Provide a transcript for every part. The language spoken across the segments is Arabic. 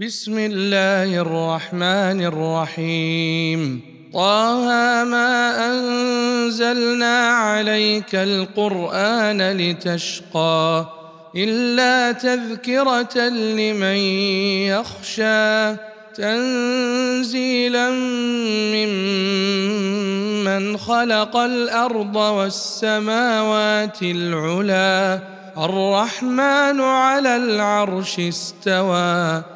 بسم الله الرحمن الرحيم. طه ما أنزلنا عليك القرآن لتشقى إلا تذكرة لمن يخشى تنزيلا ممن خلق الأرض والسماوات العلى الرحمن على العرش استوى.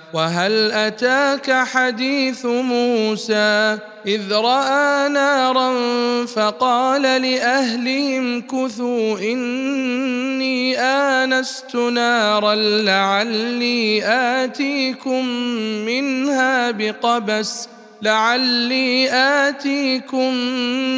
وهل أتاك حديث موسى إذ رأى نارا فقال لأهلهم كثوا إني آنست نارا لعلي آتيكم منها بقبس لعلي آتيكم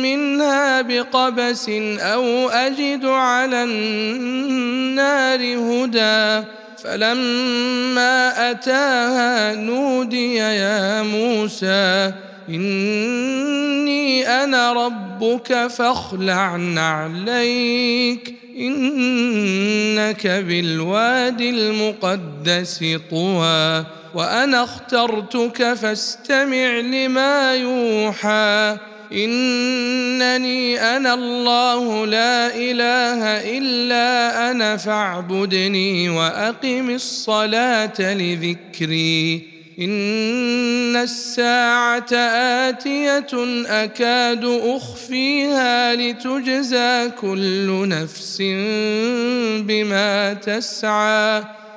منها بقبس أو أجد على النار هدى فلما أتاها نودي يا موسى إني أنا ربك فاخلع نعليك إنك بالواد المقدس طوى وأنا اخترتك فاستمع لما يوحى. إنني أنا الله لا إله إلا أنا فاعبدني وأقم الصلاة لذكري. إن الساعة آتية أكاد أخفيها لتجزى كل نفس بما تسعى.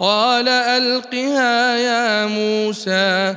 قال ألقها يا موسى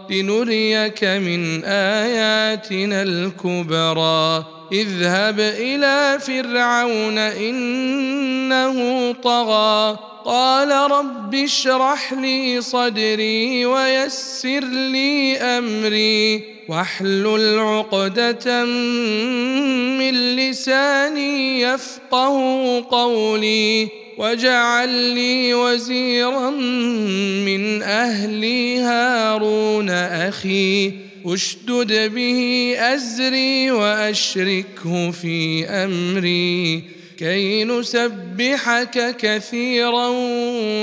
لنريك من آياتنا الكبرى. اذهب إلى فرعون إنه طغى. قال رب اشرح لي صدري ويسر لي أمري. واحلل عقدة من لساني يفقه قولي. واجعل لي وزيرا من أهلي هارون أخي اشدد به ازري واشركه في امري كي نسبحك كثيرا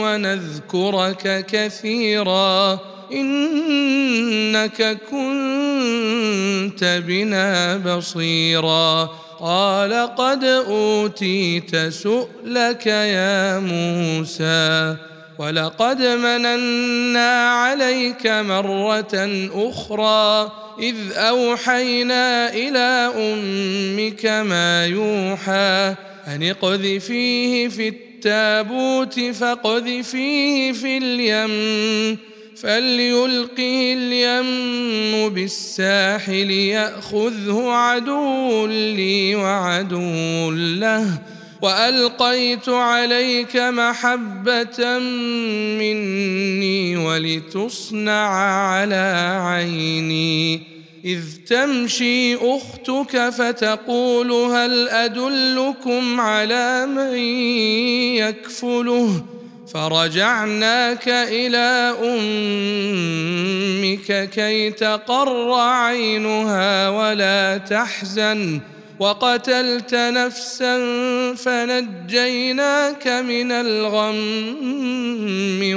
ونذكرك كثيرا انك كنت بنا بصيرا قال قد أوتيت سؤلك يا موسى ولقد مننا عليك مرة أخرى إذ أوحينا إلى أمك ما يوحى أن اقذفيه في التابوت فاقذفيه في اليم فليلقه اليم بالساحل يأخذه عدو لي وعدو له. وألقيت عليك محبة مني ولتصنع على عيني. إذ تمشي أختك فتقول هل أدلكم على من يكفله؟ فرجعناك إلى أمك كي تقر عينها ولا تحزن وقتلت نفسا فنجيناك من الغم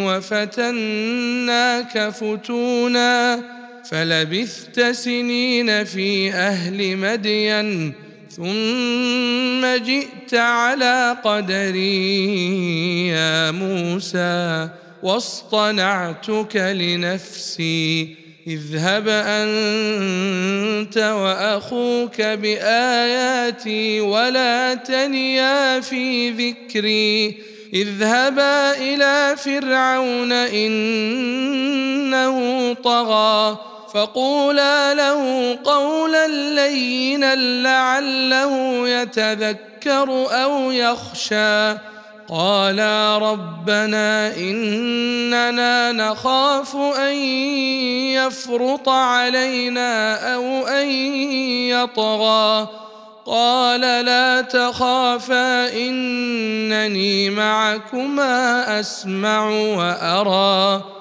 وفتناك فتونا فلبثت سنين في أهل مدين ثم جئت على قدري يا موسى واصطنعتك لنفسي اذهب أنت وأخوك بآياتي ولا تنيا في ذكري اذهبا إلى فرعون إنه طغى فقولا له قولا لينا لعله يتذكر أو يخشى. قالا ربنا إننا نخاف أن يفرط علينا أو أن يطغى. قال لا تخافا إنني معكما أسمع وأرى.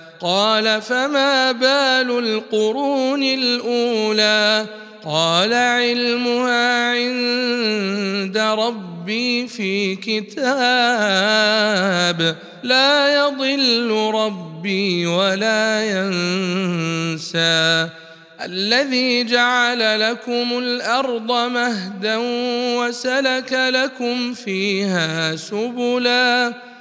قال فما بال القرون الأولى قال علمها عند ربي في كتاب لا يضل ربي ولا ينسى الذي جعل لكم الأرض مهدا وسلك لكم فيها سبلا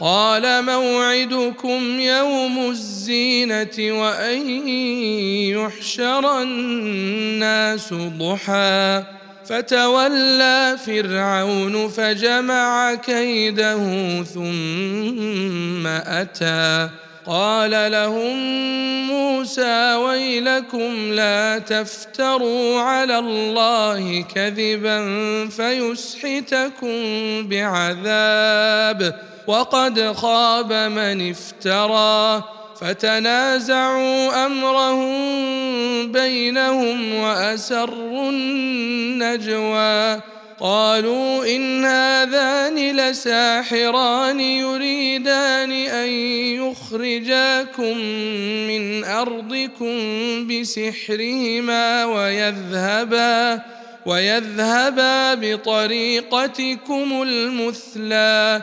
قال موعدكم يوم الزينة وأن يحشر الناس ضحى. فتولى فرعون فجمع كيده ثم أتى. قال لهم موسى ويلكم لا تفتروا على الله كذبا فيسحتكم بعذاب. وقد خاب من افترى. فتنازعوا أمرهم بينهم وأسروا النجوى. قالوا إن هذان لساحران يريدان أن يخرجاكم من أرضكم بسحرهما ويذهبا ويذهبا بطريقتكم المثلى.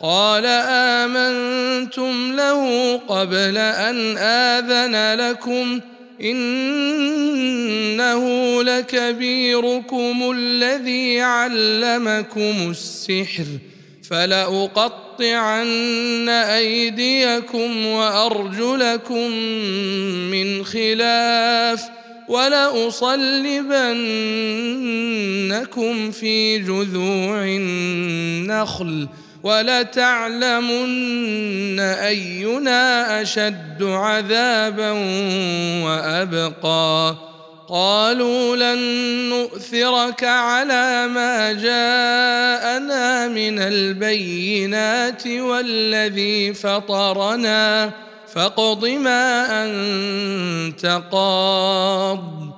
قال آمنتم له قبل أن آذن لكم إنه لكبيركم الذي علمكم السحر فلأقطعن أيديكم وأرجلكم من خلاف ولأصلبنكم في جذوع النخل ولتعلمن أينا أشد عذابا وأبقى. قالوا لن نؤثرك على ما جاءنا من البينات والذي فطرنا فاقض ما أنت قاض.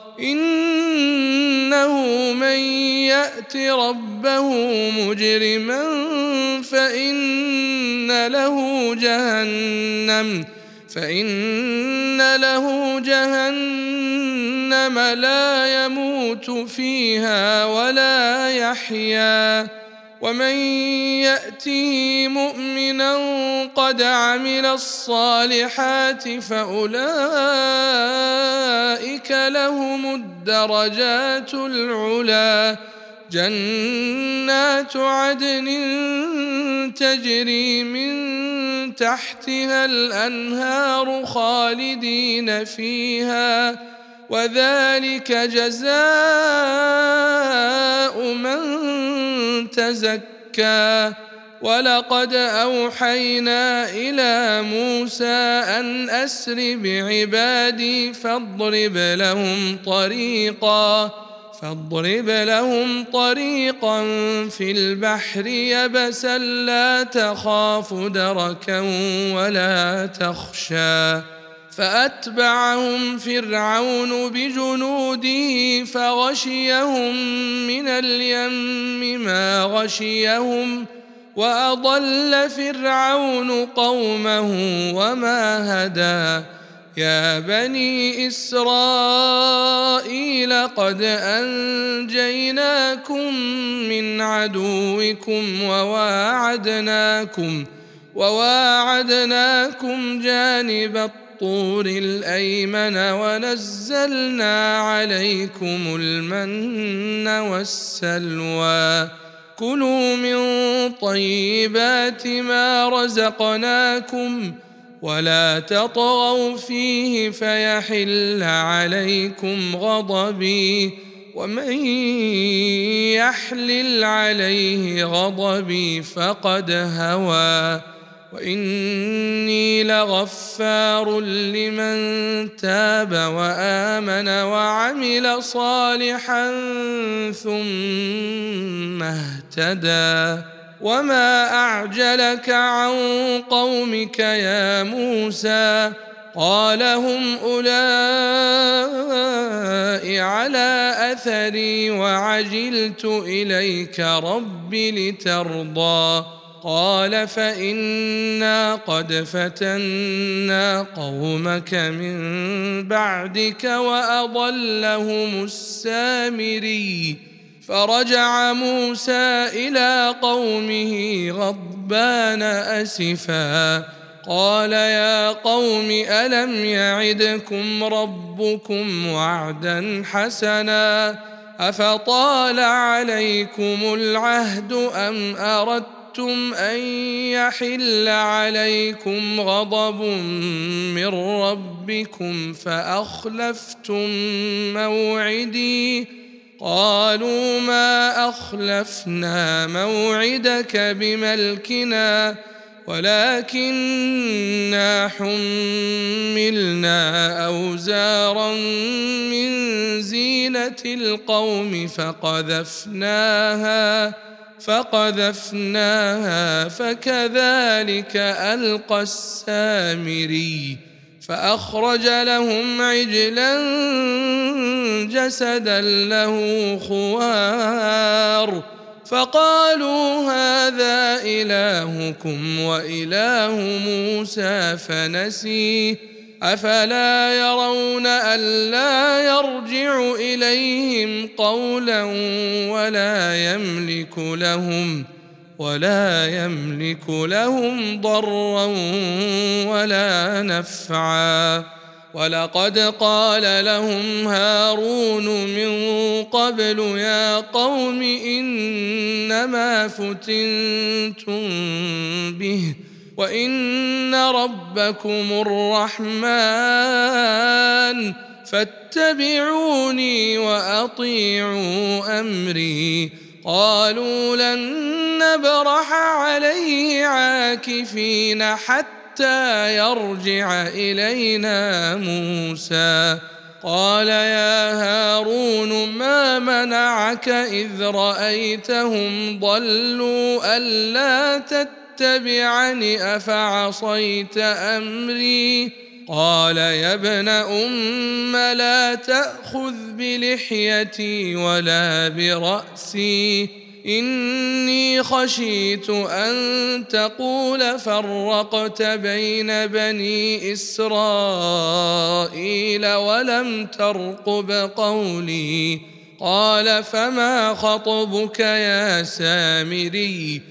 إنه من يأت ربه مجرما فإن له جهنم فإن له جهنم لا يموت فيها ولا يحيا. ومن يأته مؤمنا قد عمل الصالحات فأولئك لهم الدرجات العلى جنات عدن تجري من تحتها الأنهار خالدين فيها. وذلك جزاء من تزكى. ولقد أوحينا إلى موسى أن أسر بعبادي فاضرب لهم طريقا فاضرب لهم طريقا في البحر يبسا لا تخاف دركا ولا تخشى. فأتبعهم فرعون بجنوده فغشيهم من اليم ما غشيهم وأضل فرعون قومه وما هدى. يا بني إسرائيل قد أنجيناكم من عدوكم وواعدناكم وواعدناكم جانب الطور الأيمن ونزلنا عليكم المن والسلوى. كلوا من طيبات ما رزقناكم ولا تطغوا فيه فيحل عليكم غضبي ومن يحلل عليه غضبي فقد هوى. واني لغفار لمن تاب وامن وعمل صالحا ثم اهتدى وما اعجلك عن قومك يا موسى قال هم أولئك على أثري وعجلت إليك رب لترضى قال فإنا قد فتنا قومك من بعدك وأضلهم السامري. فرجع موسى إلى قومه غضبان أسفاً. قال يا قوم ألم يعدكم ربكم وعدا حسنا؟ أفطال عليكم العهد أم أردتم أن يحل عليكم غضب من ربكم فأخلفتم موعدي. قالوا ما أخلفنا موعدك بملكنا ولكنا حملنا أوزارا من زينة القوم فقذفناها. فقذفناها فكذلك ألقى السامري فأخرج لهم عجلا جسدا له خوار فقالوا هذا إلهكم وإله موسى فنسي أفلا يرون ألا يرجع إليهم قولا ولا يملك لهم ولا يملك لهم ضرا ولا نفعا. ولقد قال لهم هارون من قبل يا قوم إنما فتنتم به وان ربكم الرحمن فاتبعوني واطيعوا امري قالوا لن نبرح عليه عاكفين حتى يرجع الينا موسى قال يا هارون ما منعك اذ رايتهم ضلوا الا تتبعني أفعصيت أمري؟ قال يا ابن أم لا تأخذ بلحيتي ولا برأسي. إني خشيت أن تقول فرقت بين بني إسرائيل ولم ترقب قولي. قال فما خطبك يا سامري؟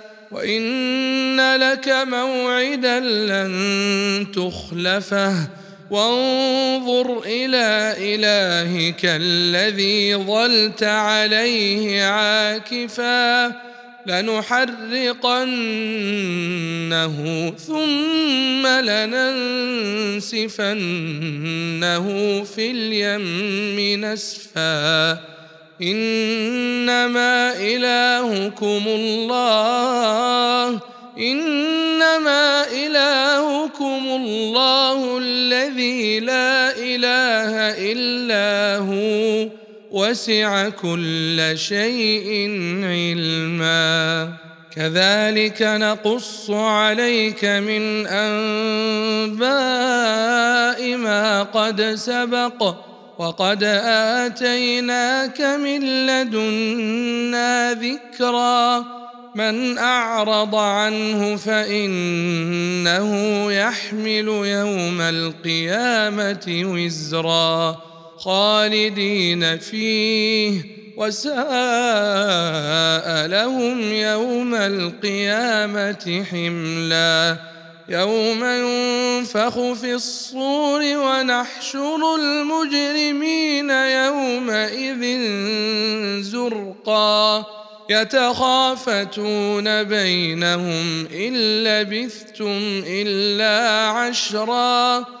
وان لك موعدا لن تخلفه وانظر إلى الهك الذي ظلت عليه عاكفا لنحرقنه ثم لننسفنه في اليم نسفا إنما إلهكم الله. إنما إلهكم الله الذي لا إله إلا هو. وسع كل شيء علما. كذلك نقص عليك من أنباء ما قد سبق. وقد آتيناك من لدنا ذكرا. من أعرض عنه فإنه يحمل يوم القيامة وزرا. خالدين فيه وساء لهم يوم القيامة حملا. يوم ينفخ في الصور ونحشر المجرمين يومئذ زرقا. يتخافتون بينهم إن لبثتم إلا عشرا.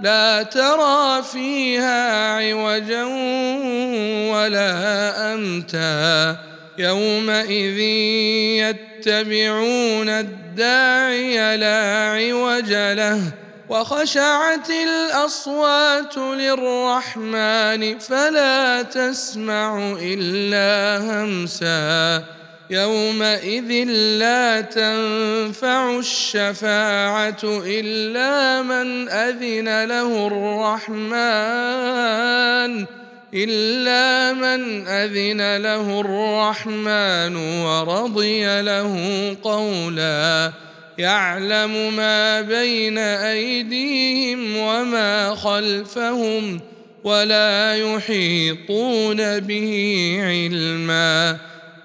لا ترى فيها عوجا ولا أمتا يومئذ يتبعون الداعي لا عوج له وخشعت الأصوات للرحمن فلا تسمع إلا همسا يومئذ لا تنفع الشفاعة إلا من أذن له الرحمن إلا من أذن له الرحمن ورضي له قولا. يعلم ما بين أيديهم وما خلفهم ولا يحيطون به علما.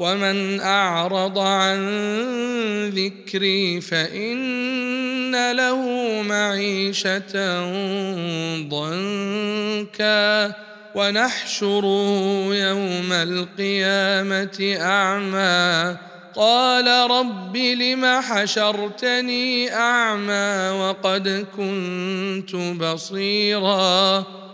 ومن أعرض عن ذكري فإن له معيشة ضنكا ونحشره يوم القيامة أعمى. قال رب لم حشرتني أعمى وقد كنت بصيرا.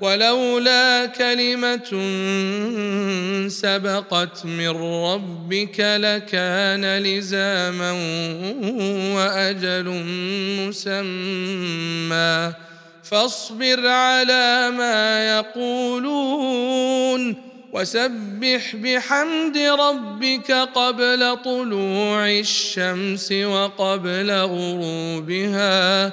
ولولا كلمة سبقت من ربك لكان لزاما وأجل مسمى. فاصبر على ما يقولون وسبح بحمد ربك قبل طلوع الشمس وقبل غروبها.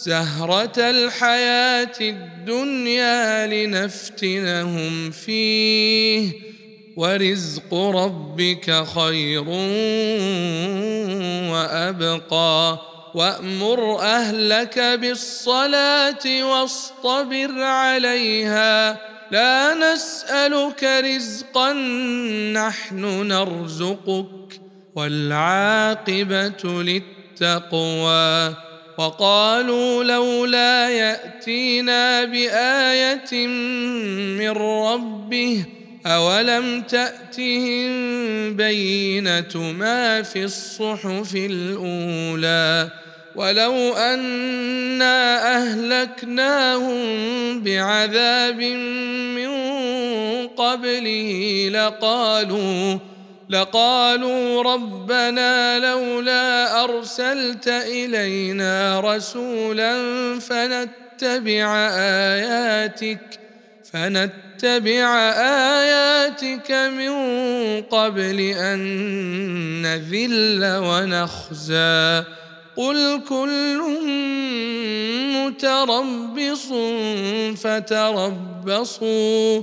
زهرة الحياة الدنيا لنفتنهم فيه ورزق ربك خير وأبقى. وأمر أهلك بالصلاة واصطبر عليها. لا نسألك رزقا نحن نرزقك. والعاقبة للتقوى. وقالوا لولا يأتينا بآية من ربه أولم تأتهم بينة ما في الصحف الأولى ولو أنا أهلكناهم بعذاب من قبله لقالوا لقالوا ربنا لولا أرسلت إلينا رسولا فنتبع آياتك فنتبع آياتك من قبل أن نذل ونخزى. قل كل متربص فتربصوا.